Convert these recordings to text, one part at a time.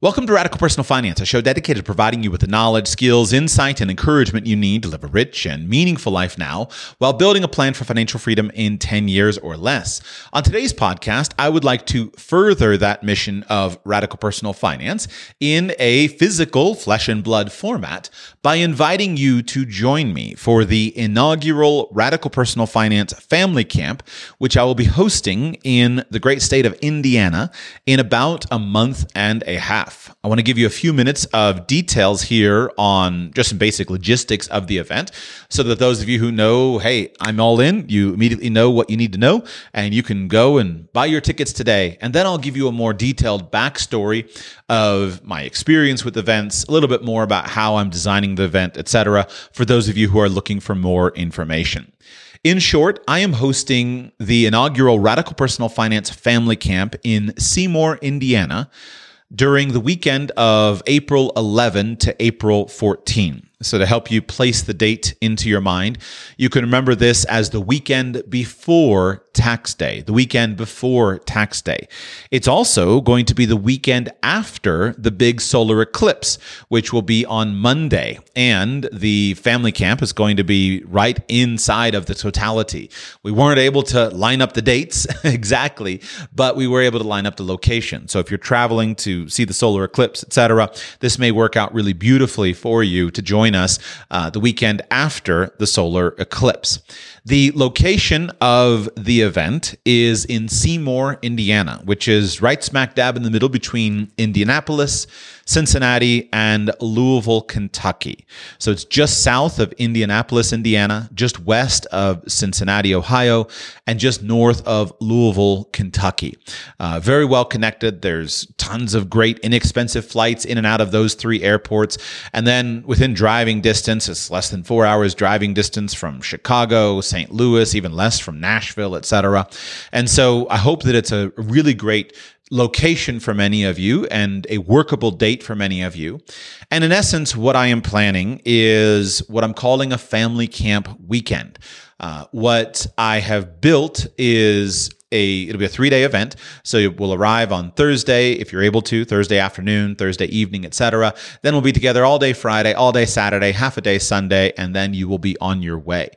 Welcome to Radical Personal Finance, a show dedicated to providing you with the knowledge, skills, insight, and encouragement you need to live a rich and meaningful life now while building a plan for financial freedom in 10 years or less. On today's podcast, I would like to further that mission of Radical Personal Finance in a physical flesh and blood format by inviting you to join me for the inaugural Radical Personal Finance Family Camp, which I will be hosting in the great state of Indiana in about a month and a half. I want to give you a few minutes of details here on just some basic logistics of the event so that those of you who know, hey, I'm all in, you immediately know what you need to know and you can go and buy your tickets today. And then I'll give you a more detailed backstory of my experience with events, a little bit more about how I'm designing the event, etc. for those of you who are looking for more information. In short, I am hosting the inaugural Radical Personal Finance Family Camp in Seymour, Indiana during the weekend of April 11 to April 14. So, to help you place the date into your mind, you can remember this as the weekend before tax day, the weekend before tax day. It's also going to be the weekend after the big solar eclipse, which will be on Monday. And the family camp is going to be right inside of the totality. We weren't able to line up the dates exactly, but we were able to line up the location. So, if you're traveling to see the solar eclipse, etc., this may work out really beautifully for you to join join us uh, the weekend after the solar eclipse. The location of the event is in Seymour, Indiana, which is right smack dab in the middle between Indianapolis, Cincinnati, and Louisville, Kentucky. So it's just south of Indianapolis, Indiana, just west of Cincinnati, Ohio, and just north of Louisville, Kentucky. Uh, very well connected. There's tons of great, inexpensive flights in and out of those three airports. And then within driving distance, it's less than four hours driving distance from Chicago, St. Louis, even less from Nashville, etc. And so I hope that it's a really great location for many of you and a workable date for many of you. And in essence, what I am planning is what I'm calling a family camp weekend. Uh, what I have built is a it'll be a three day event. So it will arrive on thursday if you're able to thursday afternoon thursday evening etc then we'll be together all day friday all day saturday half a day sunday and then you will be on your way.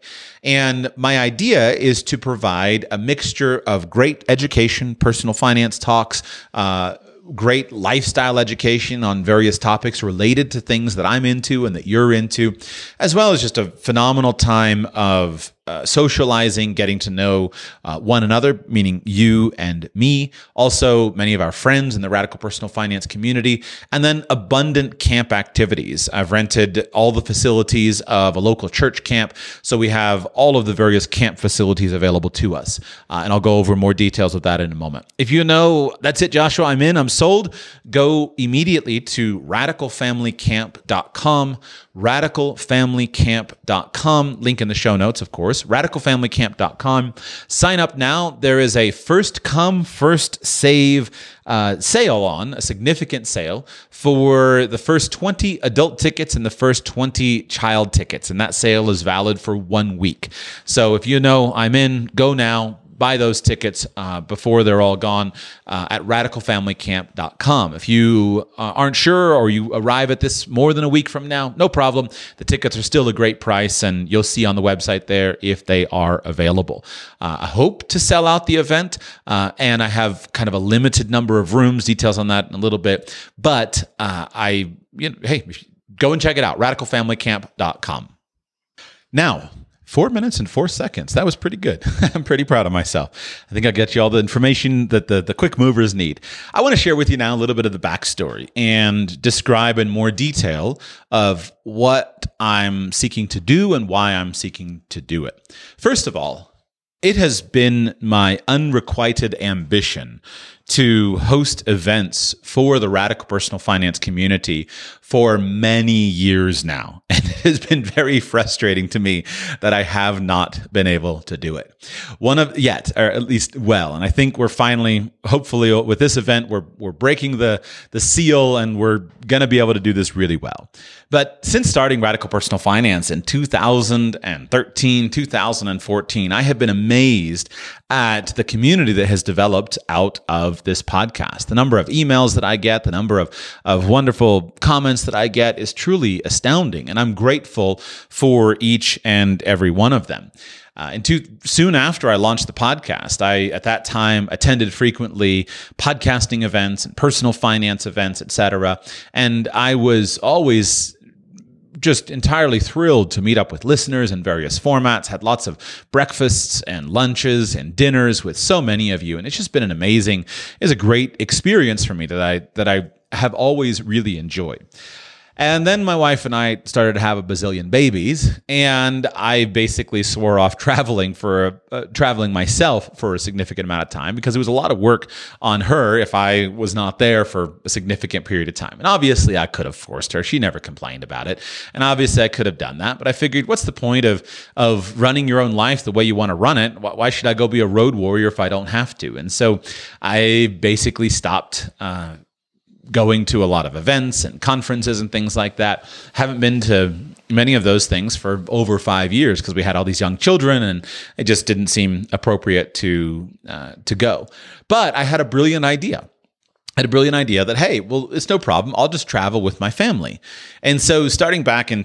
And my idea is to provide a mixture of great education personal finance talks uh, great lifestyle education on various topics related to things that I'm into and that you're into, as well as just a phenomenal time of uh, socializing, getting to know uh, one another, meaning you and me, also many of our friends in the radical personal finance community, and then abundant camp activities. I've rented all the facilities of a local church camp, so we have all of the various camp facilities available to us. Uh, and I'll go over more details of that in a moment. If you know, that's it, Joshua, I'm in, I'm sold, go immediately to radicalfamilycamp.com, radicalfamilycamp.com, link in the show notes, of course course, radicalfamilycamp.com. Sign up now. There is a first come, first save uh, sale on, a significant sale for the first 20 adult tickets and the first 20 child tickets. And that sale is valid for one week. So if you know I'm in, go now buy those tickets uh, before they're all gone uh, at radicalfamilycamp.com. If you uh, aren't sure or you arrive at this more than a week from now, no problem. The tickets are still a great price, and you'll see on the website there if they are available. Uh, I hope to sell out the event, uh, and I have kind of a limited number of rooms. Details on that in a little bit, but uh, I, you know, hey, go and check it out. Radicalfamilycamp.com. Now, Four minutes and four seconds. That was pretty good. I'm pretty proud of myself. I think I got you all the information that the, the quick movers need. I want to share with you now a little bit of the backstory and describe in more detail of what I'm seeking to do and why I'm seeking to do it. First of all, it has been my unrequited ambition to host events for the radical personal finance community for many years now. And it has been very frustrating to me that I have not been able to do it. One of yet, or at least well, and I think we're finally, hopefully uh, with this event, we're we're breaking the the seal and we're gonna be able to do this really well. But since starting Radical Personal Finance in 2013, 2014, I have been amazed at the community that has developed out of this podcast. The number of emails that I get, the number of, of wonderful comments that I get is truly astounding. And I'm grateful for each and every one of them. Uh, and too, soon after I launched the podcast, I at that time attended frequently podcasting events and personal finance events, etc. And I was always just entirely thrilled to meet up with listeners in various formats. Had lots of breakfasts and lunches and dinners with so many of you, and it's just been an amazing, it's a great experience for me that I that I have always really enjoyed. And then my wife and I started to have a bazillion babies, and I basically swore off traveling for uh, traveling myself for a significant amount of time because it was a lot of work on her if I was not there for a significant period of time. And obviously, I could have forced her; she never complained about it. And obviously, I could have done that, but I figured, what's the point of of running your own life the way you want to run it? Why should I go be a road warrior if I don't have to? And so, I basically stopped. Uh, going to a lot of events and conferences and things like that. Haven't been to many of those things for over five years because we had all these young children and it just didn't seem appropriate to uh, to go. But I had a brilliant idea. I had a brilliant idea that hey, well, it's no problem. I'll just travel with my family. And so, starting back in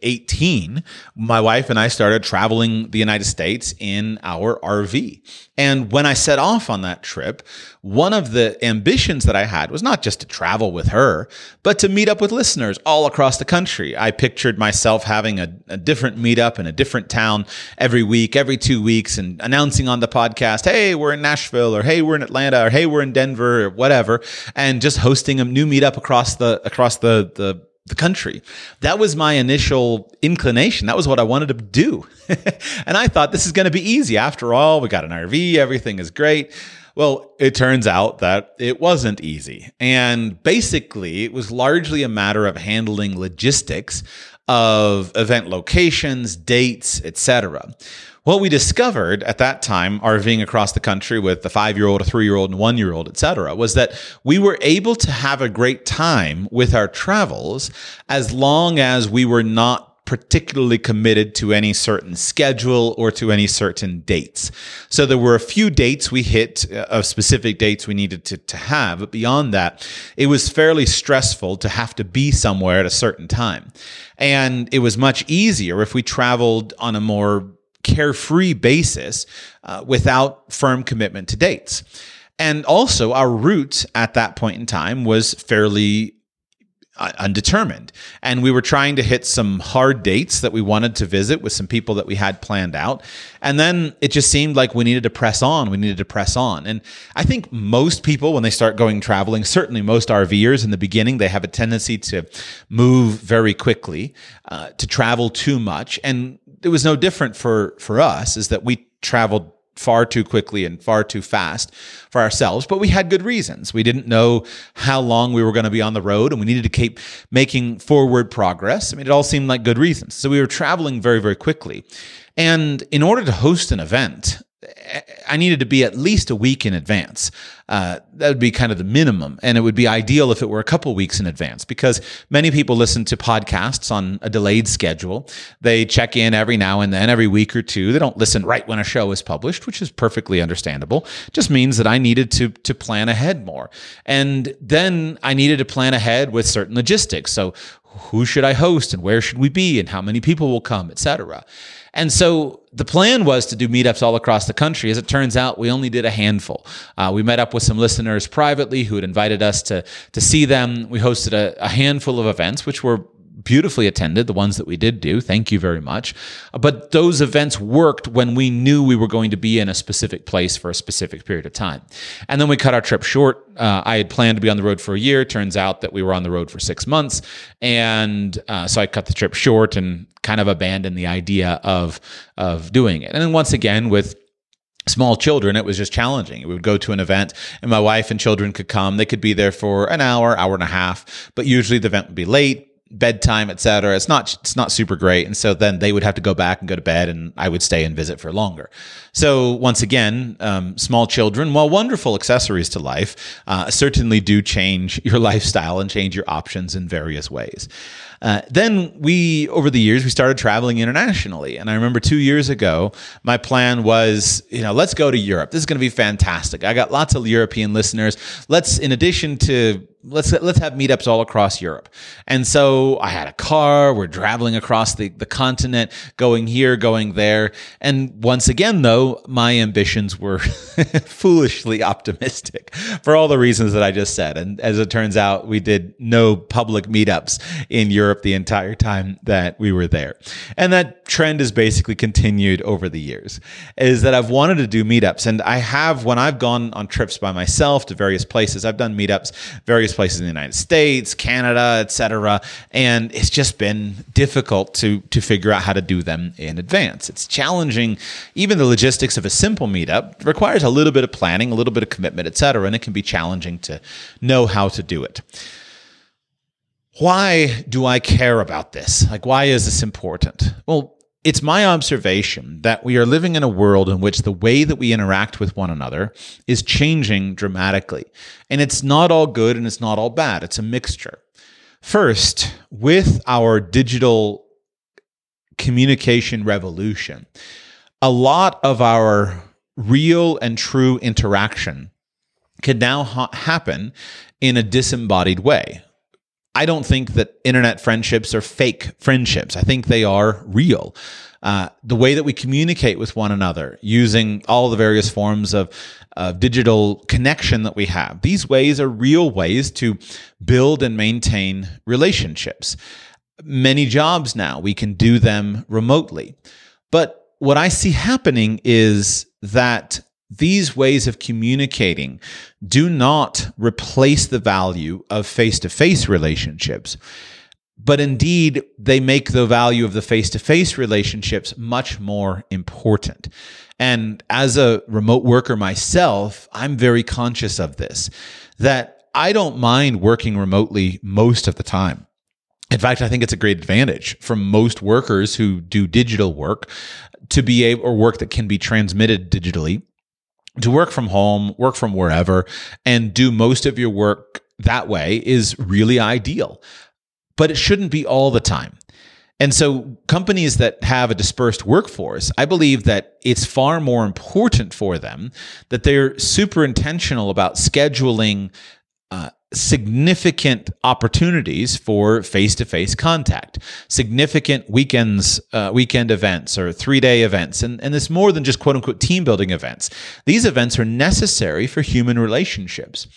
2018, my wife and I started traveling the United States in our RV. And when I set off on that trip, one of the ambitions that I had was not just to travel with her, but to meet up with listeners all across the country. I pictured myself having a, a different meetup in a different town every week, every two weeks, and announcing on the podcast, hey, we're in Nashville, or hey, we're in Atlanta, or hey, we're in Denver, or whatever, and just hosting a new meetup across the across the the the country. That was my initial inclination. That was what I wanted to do. and I thought this is going to be easy. After all, we got an RV, everything is great. Well, it turns out that it wasn't easy. And basically, it was largely a matter of handling logistics of event locations, dates, etc. What we discovered at that time, RVing across the country with the five year old, a three year old, and one year old, et cetera, was that we were able to have a great time with our travels as long as we were not particularly committed to any certain schedule or to any certain dates. So there were a few dates we hit uh, of specific dates we needed to, to have, but beyond that, it was fairly stressful to have to be somewhere at a certain time. And it was much easier if we traveled on a more carefree basis uh, without firm commitment to dates. And also, our route at that point in time was fairly undetermined. And we were trying to hit some hard dates that we wanted to visit with some people that we had planned out. And then it just seemed like we needed to press on. We needed to press on. And I think most people, when they start going traveling, certainly most RVers in the beginning, they have a tendency to move very quickly, uh, to travel too much. And it was no different for, for us, is that we traveled far too quickly and far too fast for ourselves, but we had good reasons. We didn't know how long we were going to be on the road and we needed to keep making forward progress. I mean, it all seemed like good reasons. So we were traveling very, very quickly. And in order to host an event, I needed to be at least a week in advance. Uh, that would be kind of the minimum. And it would be ideal if it were a couple weeks in advance because many people listen to podcasts on a delayed schedule. They check in every now and then, every week or two. They don't listen right when a show is published, which is perfectly understandable. It just means that I needed to, to plan ahead more. And then I needed to plan ahead with certain logistics. So who should I host and where should we be and how many people will come, etc. And so the plan was to do meetups all across the country. As it turns out, we only did a handful. Uh, we met up with some listeners privately who had invited us to to see them. We hosted a, a handful of events, which were beautifully attended, the ones that we did do. Thank you very much. But those events worked when we knew we were going to be in a specific place for a specific period of time. And then we cut our trip short. Uh, I had planned to be on the road for a year. Turns out that we were on the road for six months. And uh, so I cut the trip short and kind of abandoned the idea of, of doing it. And then once again, with small children, it was just challenging. We would go to an event and my wife and children could come. They could be there for an hour, hour and a half, but usually the event would be late bedtime, etc. It's not it's not super great, and so then they would have to go back and go to bed, and I would stay and visit for longer. So once again, um, small children, while wonderful accessories to life, uh, certainly do change your lifestyle and change your options in various ways. Uh, then we, over the years, we started traveling internationally. And I remember two years ago, my plan was, you know, let's go to Europe. This is going to be fantastic. I got lots of European listeners. Let's, in addition to let's let's have meetups all across Europe. And so I had a car, we're traveling across the, the continent, going here, going there. And once again, though, my ambitions were foolishly optimistic for all the reasons that I just said. And as it turns out, we did no public meetups in Europe the entire time that we were there. And that trend has basically continued over the years, is that I've wanted to do meetups. And I have when I've gone on trips by myself to various places, I've done meetups, various various places in the United States, Canada, etc. And it's just been difficult to to figure out how to do them in advance. It's challenging. Even the logistics of a simple meetup requires a little bit of planning, a little bit of commitment, etc. And it can be challenging to know how to do it why do I care about this? Like, why is this important? Well, it's my observation that we are living in a world in which the way that we interact with one another is changing dramatically. And it's not all good and it's not all bad, it's a mixture. First, with our digital communication revolution, a lot of our real and true interaction can now ha- happen in a disembodied way. I don't think that internet friendships are fake friendships. I think they are real. Uh, the way that we communicate with one another using all the various forms of, of digital connection that we have, these ways are real ways to build and maintain relationships. Many jobs now, we can do them remotely. But what I see happening is that these ways of communicating do not replace the value of face to face relationships, but indeed they make the value of the face to face relationships much more important. And as a remote worker myself, I'm very conscious of this that I don't mind working remotely most of the time. In fact, I think it's a great advantage for most workers who do digital work to be able or work that can be transmitted digitally to work from home, work from wherever, and do most of your work that way is really ideal. But it shouldn't be all the time. And so, companies that have a dispersed workforce, I believe that it's far more important for them that they're super intentional about scheduling uh, significant opportunities for face-to-face contact significant weekends uh, weekend events or three-day events and, and it's more than just quote-unquote team building events. These events are necessary for human relationships.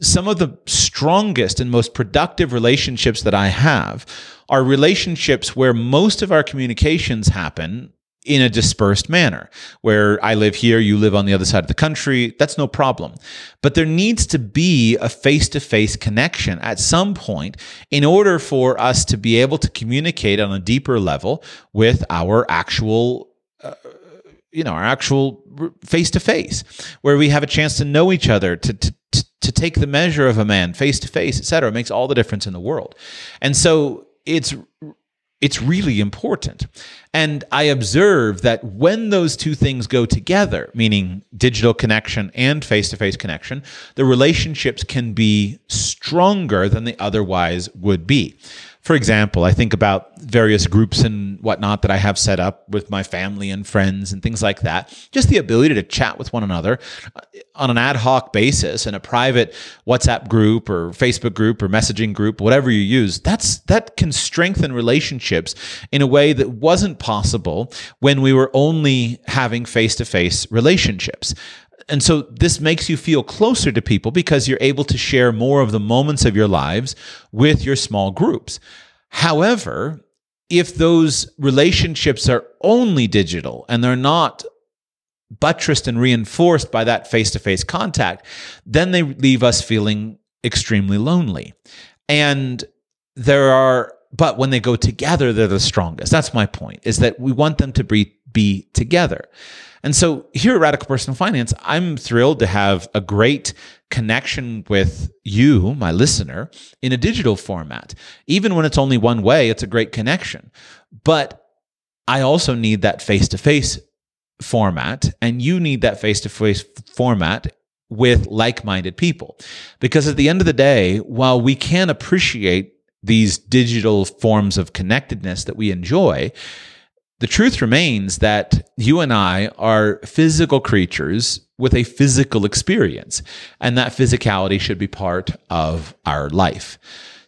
Some of the strongest and most productive relationships that i have are relationships where most of our communications happen in a dispersed manner where I live here, you live on the other side of the country. That's no problem. But there needs to be a face to face connection at some point in order for us to be able to communicate on a deeper level with our actual. Uh, you know, our actual face to face, where we have a chance to know each other, to, to, to take the measure of a man face to face, et cetera, makes all the difference in the world. And so it's it's really important. And I observe that when those two things go together, meaning digital connection and face to face connection, the relationships can be stronger than they otherwise would be. For example, I think about various groups and whatnot that I have set up with my family and friends and things like that. Just the ability to chat with one another uh, on an ad hoc basis in a private WhatsApp group or Facebook group or messaging group, whatever you use, that's that can strengthen relationships in a way that wasn't possible when we were only having face-to-face relationships and so this makes you feel closer to people because you're able to share more of the moments of your lives with your small groups. However, if those relationships are only digital and they're not buttressed and reinforced by that face to face contact, then they leave us feeling extremely lonely. And there are, but when they go together, they're the strongest. That's my point, is that we want them to be, be together. And so here at Radical Personal Finance, I'm thrilled to have a great connection with you, my listener, in a digital format. Even when it's only one way, it's a great connection. But I also need that face to face format, and you need that face to face format with like minded people. Because at the end of the day, while we can appreciate these digital forms of connectedness that we enjoy, the truth remains that you and I are physical creatures with a physical experience, and that physicality should be part of our life.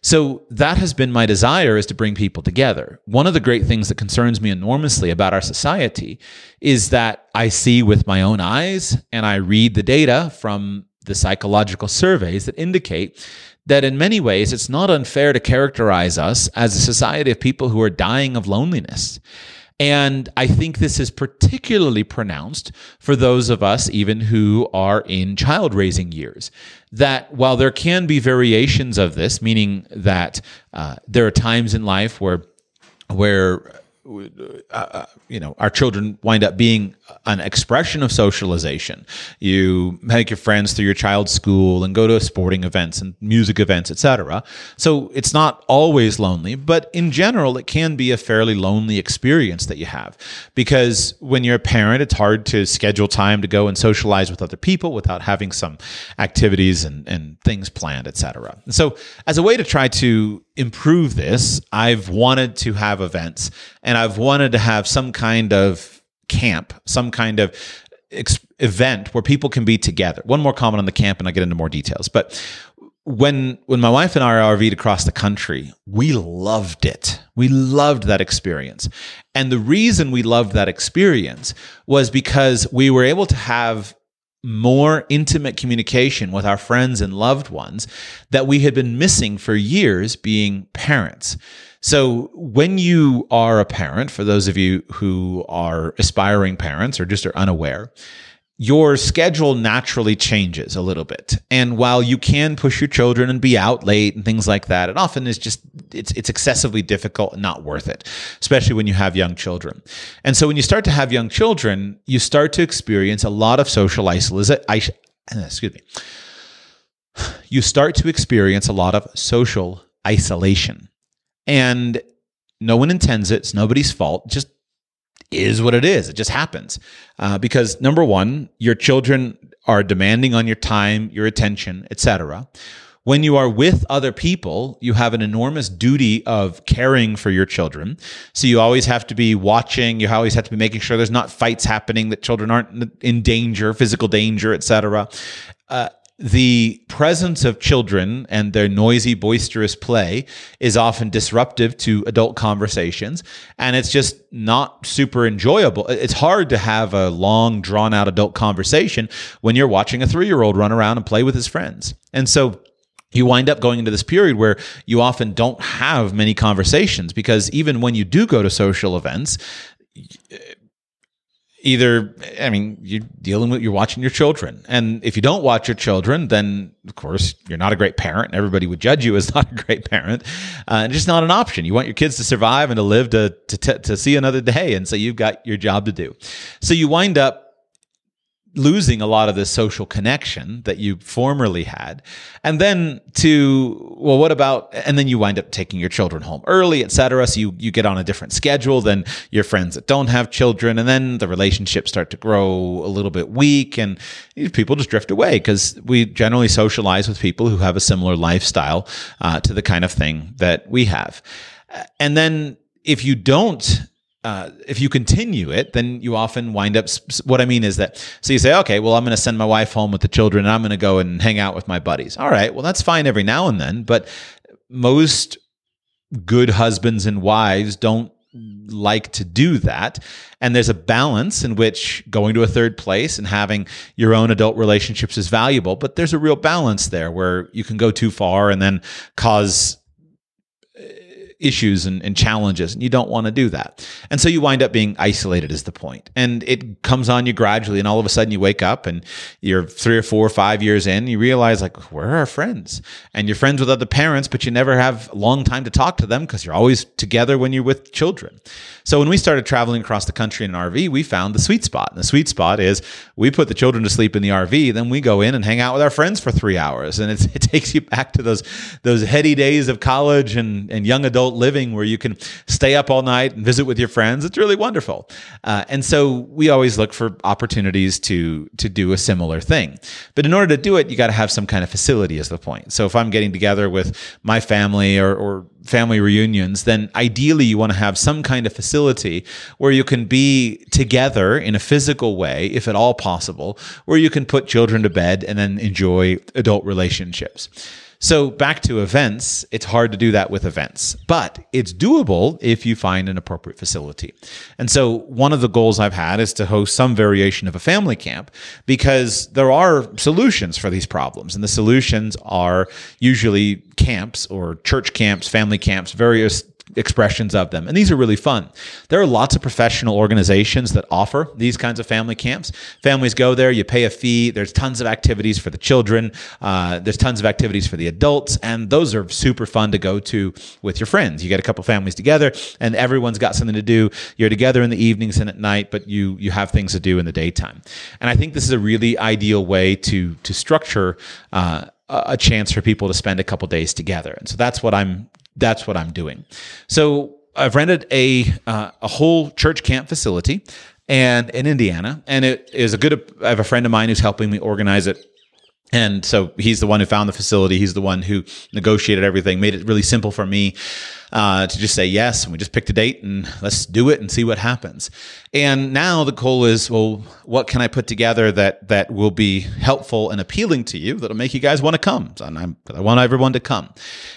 So that has been my desire is to bring people together. One of the great things that concerns me enormously about our society is that I see with my own eyes and I read the data from the psychological surveys that indicate that in many ways it's not unfair to characterize us as a society of people who are dying of loneliness. And I think this is particularly pronounced for those of us, even who are in child raising years. That while there can be variations of this, meaning that uh, there are times in life where where uh, uh, you know our children wind up being an expression of socialization. You make your friends through your child's school and go to sporting events and music events etc so it's not always lonely but in general it can be a fairly lonely experience that you have. Because when you're a parent it's hard to schedule time to go and socialize with other people without having some activities and, and things planned etc so as a way to try to improve this i've wanted to have events and i've wanted to have some kind of camp, some kind of ex- event where people can be together. One more comment on the camp, and I get into more details. But when when my wife and I RV'd across the country, we loved it. We loved that experience. And the reason we loved that experience was because we were able to have more intimate communication with our friends and loved ones that we had been missing for years being parents. So, when you are a parent, for those of you who are aspiring parents or just are unaware, your schedule naturally changes a little bit. And while you can push your children and be out late and things like that, it often is just it's it's excessively difficult and not worth it, especially when you have young children. And so when you start to have young children, you start to experience a lot of social isolation. Excuse me. You start to experience a lot of social isolation. And no one intends it. It's nobody's fault. Just is what it is. It just happens. Uh, because number one, your children are demanding on your time, your attention, etc. When you are with other people, you have an enormous duty of caring for your children. So you always have to be watching. You always have to be making sure there's not fights happening, that children aren't in danger, physical danger, etc. Uh, the presence of children and their noisy, boisterous play is often disruptive to adult conversations. And it's just not super enjoyable. It's hard to have a long, drawn out adult conversation when you're watching a three year old run around and play with his friends. And so, you wind up going into this period where you often don't have many conversations because even when you do go to social events, either i mean you're dealing with you're watching your children. And if you don't watch your children then of course you're not a great parent. Everybody would judge you as not a great parent. Uh, and just not an option. You want your kids to survive and to live to, to, to see another day. And so you've got your job to do. So you wind up losing a lot of the social connection that you formerly had. And then to, well, what about, and then you wind up taking your children home early, et cetera. So you, you get on a different schedule than your friends that don't have children. And then the relationships start to grow a little bit weak and people just drift away because we generally socialize with people who have a similar lifestyle uh, to the kind of thing that we have. And then if you don't uh, if you continue it, then you often wind up. What I mean is that, so you say, okay, well, I'm going to send my wife home with the children and I'm going to go and hang out with my buddies. All right, well, that's fine every now and then, but most good husbands and wives don't like to do that. And there's a balance in which going to a third place and having your own adult relationships is valuable, but there's a real balance there where you can go too far and then cause issues and, and, challenges, and you don't want to do that. And so you wind up being isolated, is the point. And it comes on you gradually, and all of a sudden you wake up and you're three or four or five years in, you realize, like, where are our friends? And you're friends with other parents, but you never have long time to talk to them because you're always together when you're with children. So when we started traveling across the country in an RV, we found the sweet spot. And the sweet spot is we put the children to sleep in the RV, then we go in and hang out with our friends for three hours. And it takes you back to those, those heady days of college and, and young adult adult living where you can stay up all night and visit with your friends. It's really wonderful. Uh, and so we always look for opportunities to to do a similar thing. But in order to do it, you got to have some kind of facility is the point. So if I'm getting together with my family or, or family reunions, then ideally you want to have some kind of facility where you can be together in a physical way, if at all possible, where you can put children to bed and then enjoy adult relationships. So back to events, it's hard to do that with events, but it's doable if you find an appropriate facility. And so one of the goals I've had is to host some variation of a family camp because there are solutions for these problems. And the solutions are usually camps or church camps, family camps, various expressions of them. And these are really fun. There are lots of professional organizations that offer these kinds of family camps. Families go there, you pay a fee. There's tons of activities for the children. Uh, there's tons of activities for the adults. And those are super fun to go to with your friends. You get a couple families together and everyone's got something to do. You're together in the evenings and at night, but you, you have things to do in the daytime. And I think this is a really ideal way to, to structure, uh, a chance for people to spend a couple days together. And so that's what I'm that's what I'm doing. So I've rented a uh, a whole church camp facility and in Indiana, and it is a good. I have a friend of mine who's helping me organize it. And so he's the one who found the facility. He's the one who negotiated everything, made it really simple for me uh, to just say yes. And we just picked a date and let's do it and see what happens. And now the goal is, well, what can I put together that that will be helpful and appealing to you that'll make you guys want to come? And I'm, I want everyone to come.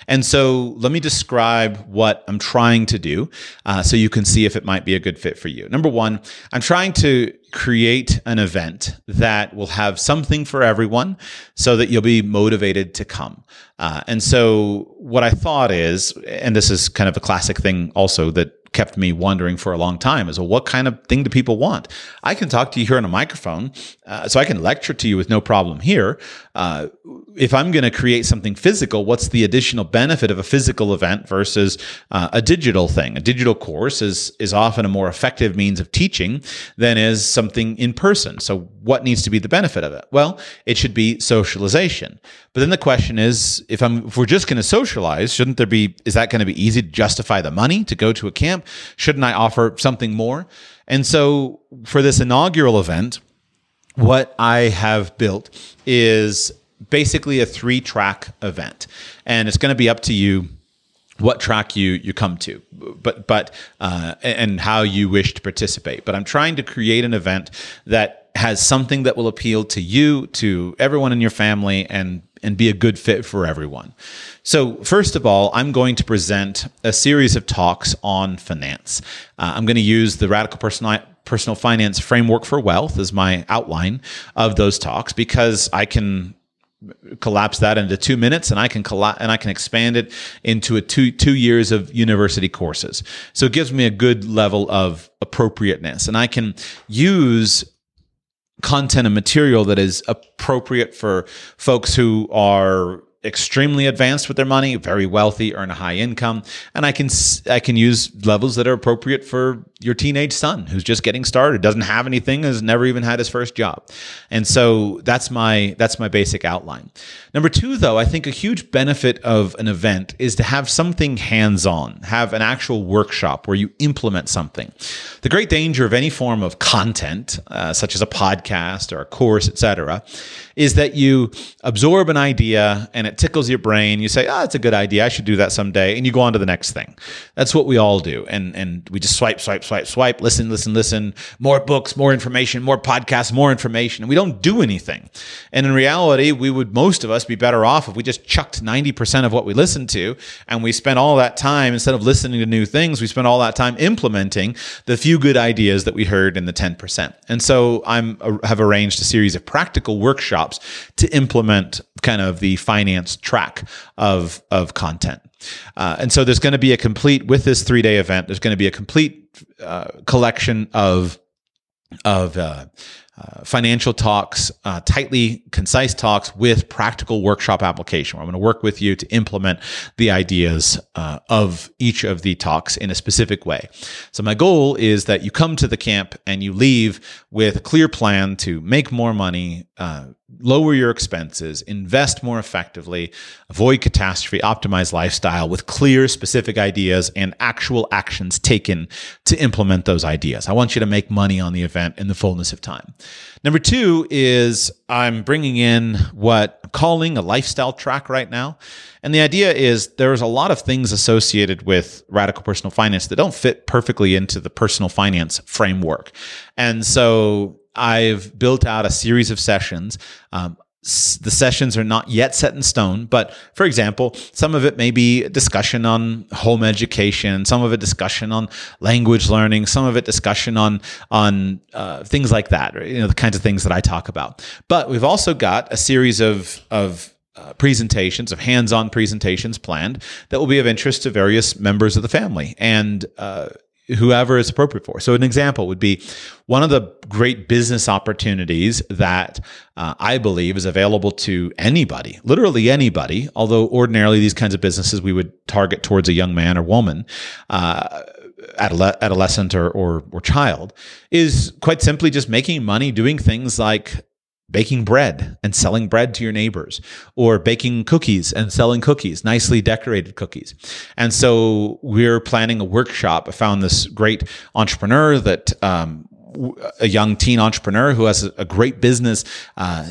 And so let me describe what I'm trying to do uh, so you can see if it might be a good fit for you. Number one, I'm trying to create an event that will have something for everyone so that you'll be motivated to come. Uh, and so what I thought is, and this is kind of a classic thing also that kept me wondering for a long time is well, what kind of thing do people want? I can talk to you here on a microphone, uh, so I can lecture to you with no problem here. Uh, if I'm going to create something physical, what's the additional benefit of a physical event versus uh, a digital thing? A digital course is is often a more effective means of teaching than is something in person. So, what needs to be the benefit of it? Well, it should be socialization. But then the question is, if I'm if we're just going to socialize, shouldn't there be? Is that going to be easy to justify the money to go to a camp? Shouldn't I offer something more? And so for this inaugural event, what I have built is basically a three track event. And it's going to be up to you what track you you come to but but uh, and how you wish to participate but i'm trying to create an event that has something that will appeal to you to everyone in your family and and be a good fit for everyone so, first of all, I'm going to present a series of talks on finance. Uh, I'm going to use the Radical Personal personal finance framework for wealth as my outline of those talks because I can collapse that into two minutes and I can colla- and I can expand it into a two two years of university courses. So it gives me a good level of appropriateness and I can use content and material that is appropriate for folks who are extremely advanced with their money, very wealthy, earn a high income, and I can I can use levels that are appropriate for your teenage son who's just getting started, doesn't have anything, has never even had his first job. And so that's my that's my basic outline. Number 2 though, I think a huge benefit of an event is to have something hands-on, have an actual workshop where you implement something. The great danger of any form of content, uh, such as a podcast or a course, etc., is that you absorb an idea and it tickles your brain. You say, "Ah, oh, it's a good idea. I should do that someday," and you go on to the next thing. That's what we all do, and and we just swipe, swipe, swipe, swipe, listen, listen, listen, more books, more information, more podcasts, more information. And we don't do anything. And in reality, we would, most of us, be better off if we just chucked 90% of what we listened to and we spent all that time, instead of listening to new things, we spent all that time implementing the few good ideas that we heard in the 10%. And so I'm, have arranged a series of practical workshops to implement kind of the finance track of of content. Uh, and so there's going to be a complete with this three day event. There's going to be a complete uh, collection of of uh, uh, financial talks, uh, tightly concise talks with practical workshop application. Where I'm going to work with you to implement the ideas uh, of each of the talks in a specific way. So my goal is that you come to the camp and you leave with a clear plan to make more money, uh, lower your expenses, invest more effectively, avoid catastrophe, optimize lifestyle with clear, specific ideas and actual actions taken to implement those ideas. I want you to make money on the event in the fullness of time. Number two is I'm bringing in what I'm calling a lifestyle track right now. And the idea is there's a lot of things associated with radical personal finance that don't fit perfectly into the personal finance framework. And so I've built out a series of sessions. Um, the sessions are not yet set in stone, but for example, some of it may be discussion on home education, some of it discussion on language learning, some of it discussion on on uh, things like that, you know, the kinds of things that I talk about. But we've also got a series of of uh, presentations of hands-on presentations planned that will be of interest to various members of the family and uh, whoever is appropriate for. So, an example would be one of the great business opportunities that uh, I believe is available to anybody, literally anybody, although ordinarily these kinds of businesses we would target towards a young man or woman. Uh, adolescent or, or, or child is quite simply just making money doing things like baking bread and selling bread to your neighbors or baking cookies and selling cookies nicely decorated cookies. And so we're planning a workshop. I found this great entrepreneur that um, a young teen entrepreneur who has a great business uh,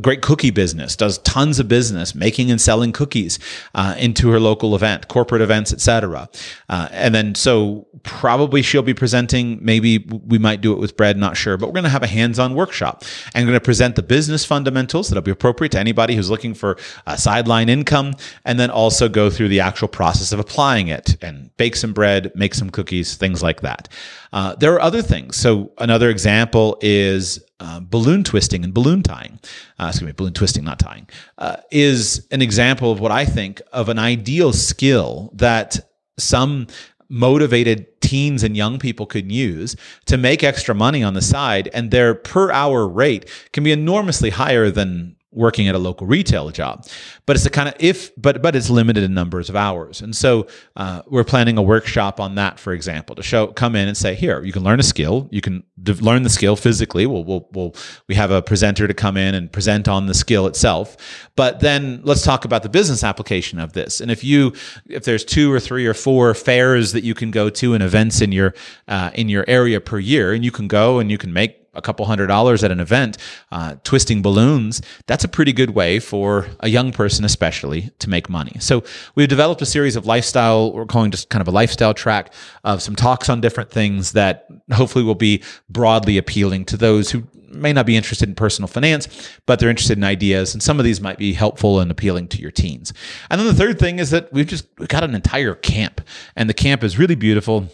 great cookie business, does tons of business making and selling cookies uh, into her local event, corporate events, etc. Uh, and then so probably she'll be presenting. Maybe we might do it with bread, not sure, but we're going to have a hands-on workshop and going to present the business fundamentals that'll be appropriate to anybody who's looking for a sideline income, and then also go through the actual process of applying it and bake some bread, make some cookies, things like that. Uh, there are other things. So another example is uh, balloon twisting and balloon tying. Uh, excuse me, balloon twisting, not tying, uh, is an example of what I think of an ideal skill that some motivated teens and young people could use to make extra money on the side and their per hour rate can be enormously higher than working at a local retail job. But it's the kind of if, but but it's limited in numbers of hours, and so uh, we're planning a workshop on that, for example, to show come in and say, here you can learn a skill, you can d- learn the skill physically. We'll, we'll we'll we have a presenter to come in and present on the skill itself, but then let's talk about the business application of this. And if you if there's two or three or four fairs that you can go to and events in your uh, in your area per year, and you can go and you can make a couple hundred dollars at an event uh, twisting balloons, that's a pretty good way for a young person, especially, to make money. So we've developed a series of lifestyle, we're calling just kind of a lifestyle track of some talks on different things that hopefully will be broadly appealing to those who may not be interested in personal finance, but they're interested in ideas. And some of these might be helpful and appealing to your teens. And then the third thing is that we've just we've got an entire camp, and the camp is really beautiful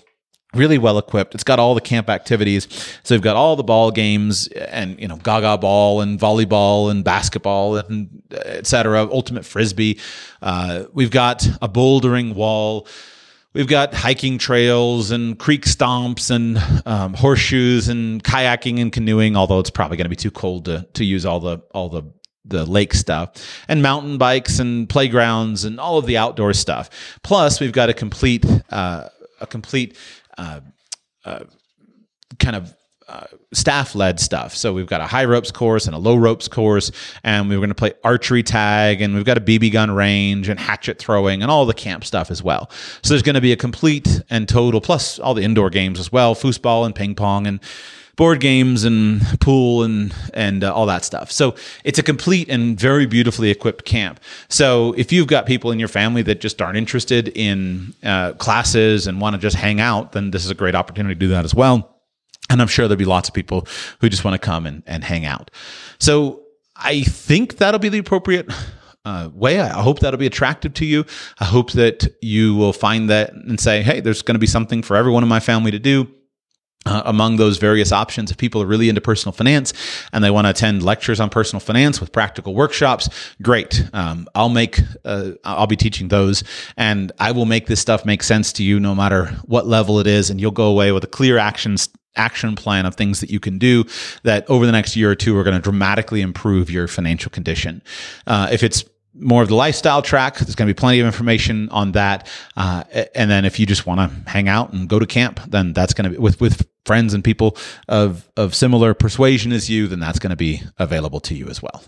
really well equipped. It's got all the camp activities. So we've got all the ball games and, you know, gaga ball and volleyball and basketball and et cetera, ultimate frisbee. Uh, we've got a bouldering wall. We've got hiking trails and creek stomps and um, horseshoes and kayaking and canoeing, although it's probably going to be too cold to, to use all the, all the, the lake stuff and mountain bikes and playgrounds and all of the outdoor stuff. Plus we've got a complete, uh, a complete uh, uh, kind of uh, staff led stuff. So we've got a high ropes course and a low ropes course, and we are going to play archery tag, and we've got a BB gun range and hatchet throwing and all the camp stuff as well. So there's going to be a complete and total, plus all the indoor games as well, foosball and ping pong and board games and pool and and uh, all that stuff. So it's a complete and very beautifully equipped camp. So if you've got people in your family that just aren't interested in uh, classes and want to just hang out, then this is a great opportunity to do that as well. And I'm sure there'll be lots of people who just want to come and, and hang out. So I think that'll be the appropriate uh, way. I hope that'll be attractive to you. I hope that you will find that and say, hey, there's going to be something for everyone in my family to do uh, among those various options. If people are really into personal finance and they want to attend lectures on personal finance with practical workshops, great. Um, I'll make, uh, I'll be teaching those, and I will make this stuff make sense to you no matter what level it is, and you'll go away with a clear actions action plan of things that you can do that over the next year or two are going to dramatically improve your financial condition. Uh, if it's more of the lifestyle track. There's going to be plenty of information on that. Uh, and then if you just want to hang out and go to camp, then that's going to be with, with friends and people of, of similar persuasion as you, then that's going to be available to you as well.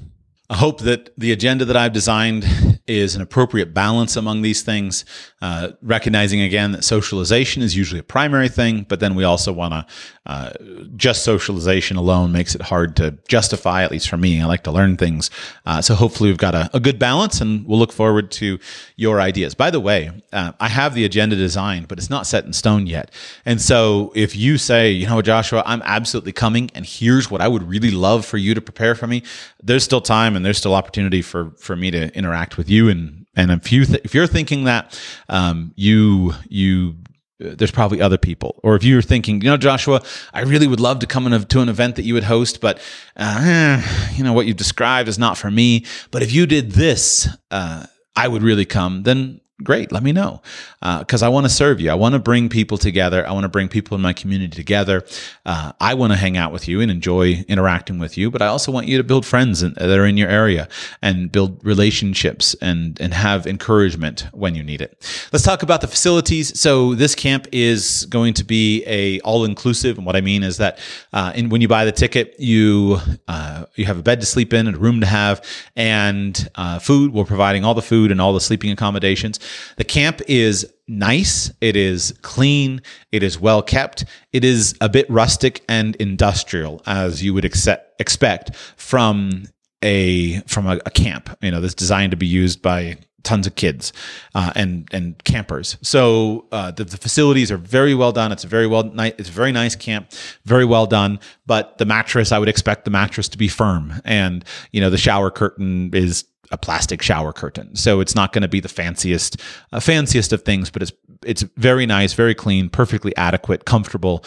I hope that the agenda that I've designed is an appropriate balance among these things, uh, recognizing again that socialization is usually a primary thing, but then we also want to uh, just socialization alone makes it hard to justify, at least for me. I like to learn things. Uh, so hopefully we've got a, a, good balance and we'll look forward to your ideas. By the way, uh, I have the agenda designed, but it's not set in stone yet. And so if you say, you know, Joshua, I'm absolutely coming and here's what I would really love for you to prepare for me, there's still time and there's still opportunity for for me to interact with you and and if you th- if you're thinking that um, you you uh, there's probably other people. Or if you're thinking you know joshua i really would love to come a, to an event that you would host but uh, you know what you described is not for me. But if you did this uh, i would really come then great let me know. Because uh, i want to serve you. I want to bring people together. I want to bring people in my community together. Uh, i want to hang out with you and enjoy interacting with you but i also want you to build friends in, that are in your area and build relationships and and have encouragement when you need it. Let's talk about the facilities. So this camp is going to be a all-inclusive and what i mean is that uh, in, when you buy the ticket you uh, you have a bed to sleep in and a room to have and uh, food we're providing all the food and all the sleeping accommodations the camp is nice, it is clean, it is well kept, it is a bit rustic and industrial as you would expect from a from a, a camp. You know, that's designed to be used by tons of kids uh, and and campers. So uh, the, the, facilities are very well done. It's a very well ni- it's a very nice camp, very well done. But the mattress, I would expect the mattress to be firm, and you know the shower curtain is a plastic shower curtain. So it's not going to be the fanciest, uh, fanciest of things, but it's it's very nice, very clean, perfectly adequate, comfortable.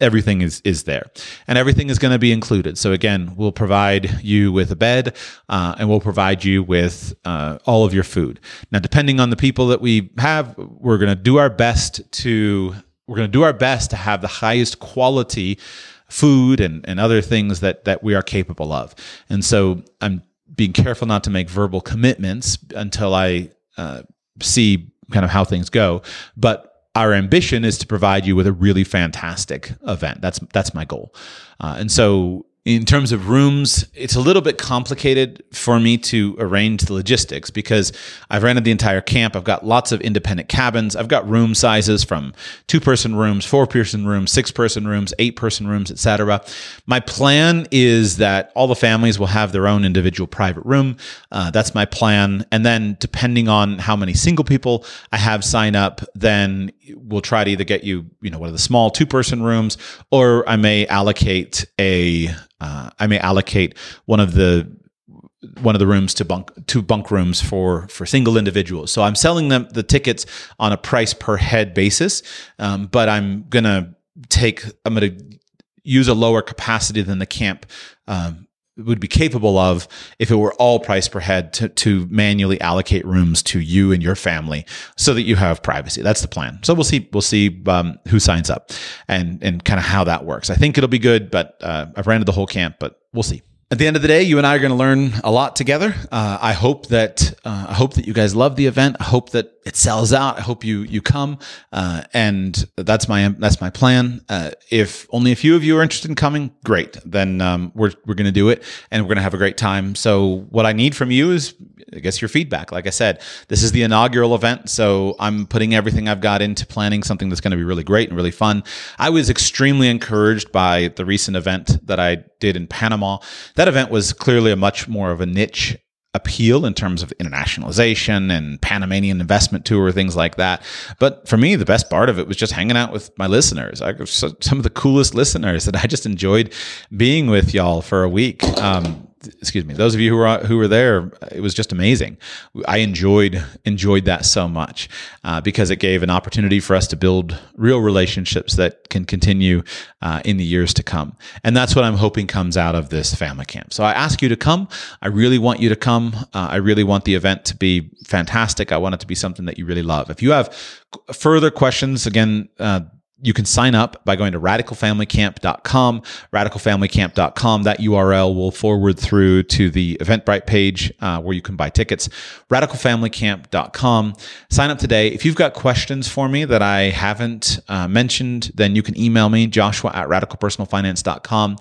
Everything is is there, and everything is going to be included. So again, we'll provide you with a bed, uh, and we'll provide you with uh, all of your food. Now, depending on the people that we have, we're going to do our best to we're going to do our best to have the highest quality food and, and other things that that we are capable of. And so I'm being careful not to make verbal commitments until I uh, see kind of how things go. But our ambition is to provide you with a really fantastic event. That's that's my goal. Uh, and so in terms of rooms, it's a little bit complicated for me to arrange the logistics because I've rented the entire camp. I've got lots of independent cabins. I've got room sizes from two person rooms, four person rooms, six person rooms, eight person rooms, etc. My plan is that all the families will have their own individual private room. Uh, that's my plan. And then depending on how many single people I have sign up, then we'll try to either get you, you know, one of the small two person rooms, or I may allocate a uh, I may allocate one of the one of the rooms to bunk two bunk rooms for for single individuals. So I'm selling them the tickets on a price per head basis, um, but I'm gonna take I'm gonna use a lower capacity than the camp um, would be capable of if it were all price per head to, to manually allocate rooms to you and your family so that you have privacy. That's the plan. So we'll see, we'll see um, who signs up and, and kind of how that works. I think it'll be good, but uh, I've rented the whole camp, but we'll see at the end of the day, you and I are going to learn a lot together. Uh, I hope that uh, I hope that you guys love the event. I hope that it sells out. I hope you you come, uh, and that's my that's my plan. Uh, if only a few of you are interested in coming, great. Then um, we're we're going to do it, and we're going to have a great time. So what I need from you is, I guess, your feedback. Like I said, this is the inaugural event, so I'm putting everything I've got into planning something that's going to be really great and really fun. I was extremely encouraged by the recent event that I did in Panama that event was clearly a much more of a niche appeal in terms of internationalization and Panamanian investment tour, things like that. But for me, the best part of it was just hanging out with my listeners. I some of the coolest listeners that I just enjoyed being with y'all for a week. Um, excuse me, those of you who were who were there, it was just amazing. I enjoyed enjoyed that so much uh, because it gave an opportunity for us to build real relationships that can continue uh, in the years to come. And that's what I'm hoping comes out of this family camp. So I ask you to come. I really want you to come. Uh, I really want the event to be fantastic. I want it to be something that you really love. If you have further questions, again uh, you can sign up by going to radicalfamilycamp.com, radicalfamilycamp.com. That URL will forward through to the Eventbrite page uh, where you can buy tickets. Radicalfamilycamp.com. Sign up today. If you've got questions for me that I haven't uh, mentioned, then you can email me, joshua at radicalpersonalfinance.com.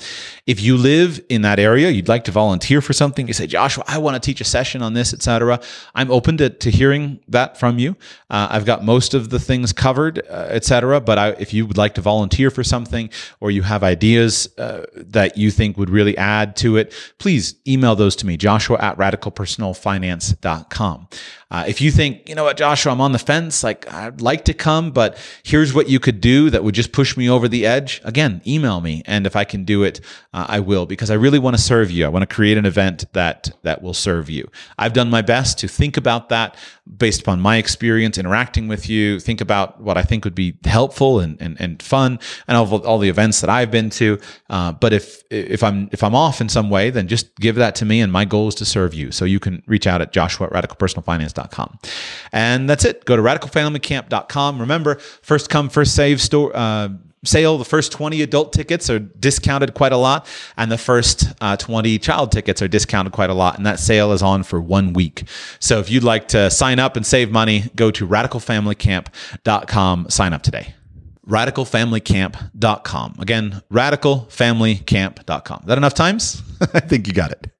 If you live in that area, you'd like to volunteer for something, you say, Joshua, I want to teach a session on this, etc. I'm open to, to hearing that from you. Uh, I've got most of the things covered, uh, etc. But I, if you would like to volunteer for something or you have ideas uh, that you think would really add to it, please email those to me, joshua at radicalpersonalfinance.com. Uh, if you think, you know what, Joshua, I'm on the fence, like I'd like to come, but here's what you could do that would just push me over the edge, again, email me. And if I can do it, uh, I will, because I really want to serve you. I want to create an event that, that will serve you. I've done my best to think about that based upon my experience interacting with you, think about what I think would be helpful and, and, and fun and all, all the events that I've been to. Uh, but if, if I'm, if I'm off in some way, then just give that to me. And my goal is to serve you. So you can reach out at joshua at radicalpersonalfinance.com. And that's it. Go to radicalfamilycamp.com. Remember, first come, first save store, uh, sale. The first 20 adult tickets are discounted quite a lot, and the first uh, 20 child tickets are discounted quite a lot. And that sale is on for one week. So if you'd like to sign up and save money, go to radicalfamilycamp.com. Sign up today. Radicalfamilycamp.com. Again, radicalfamilycamp.com. Is that enough times? I think you got it.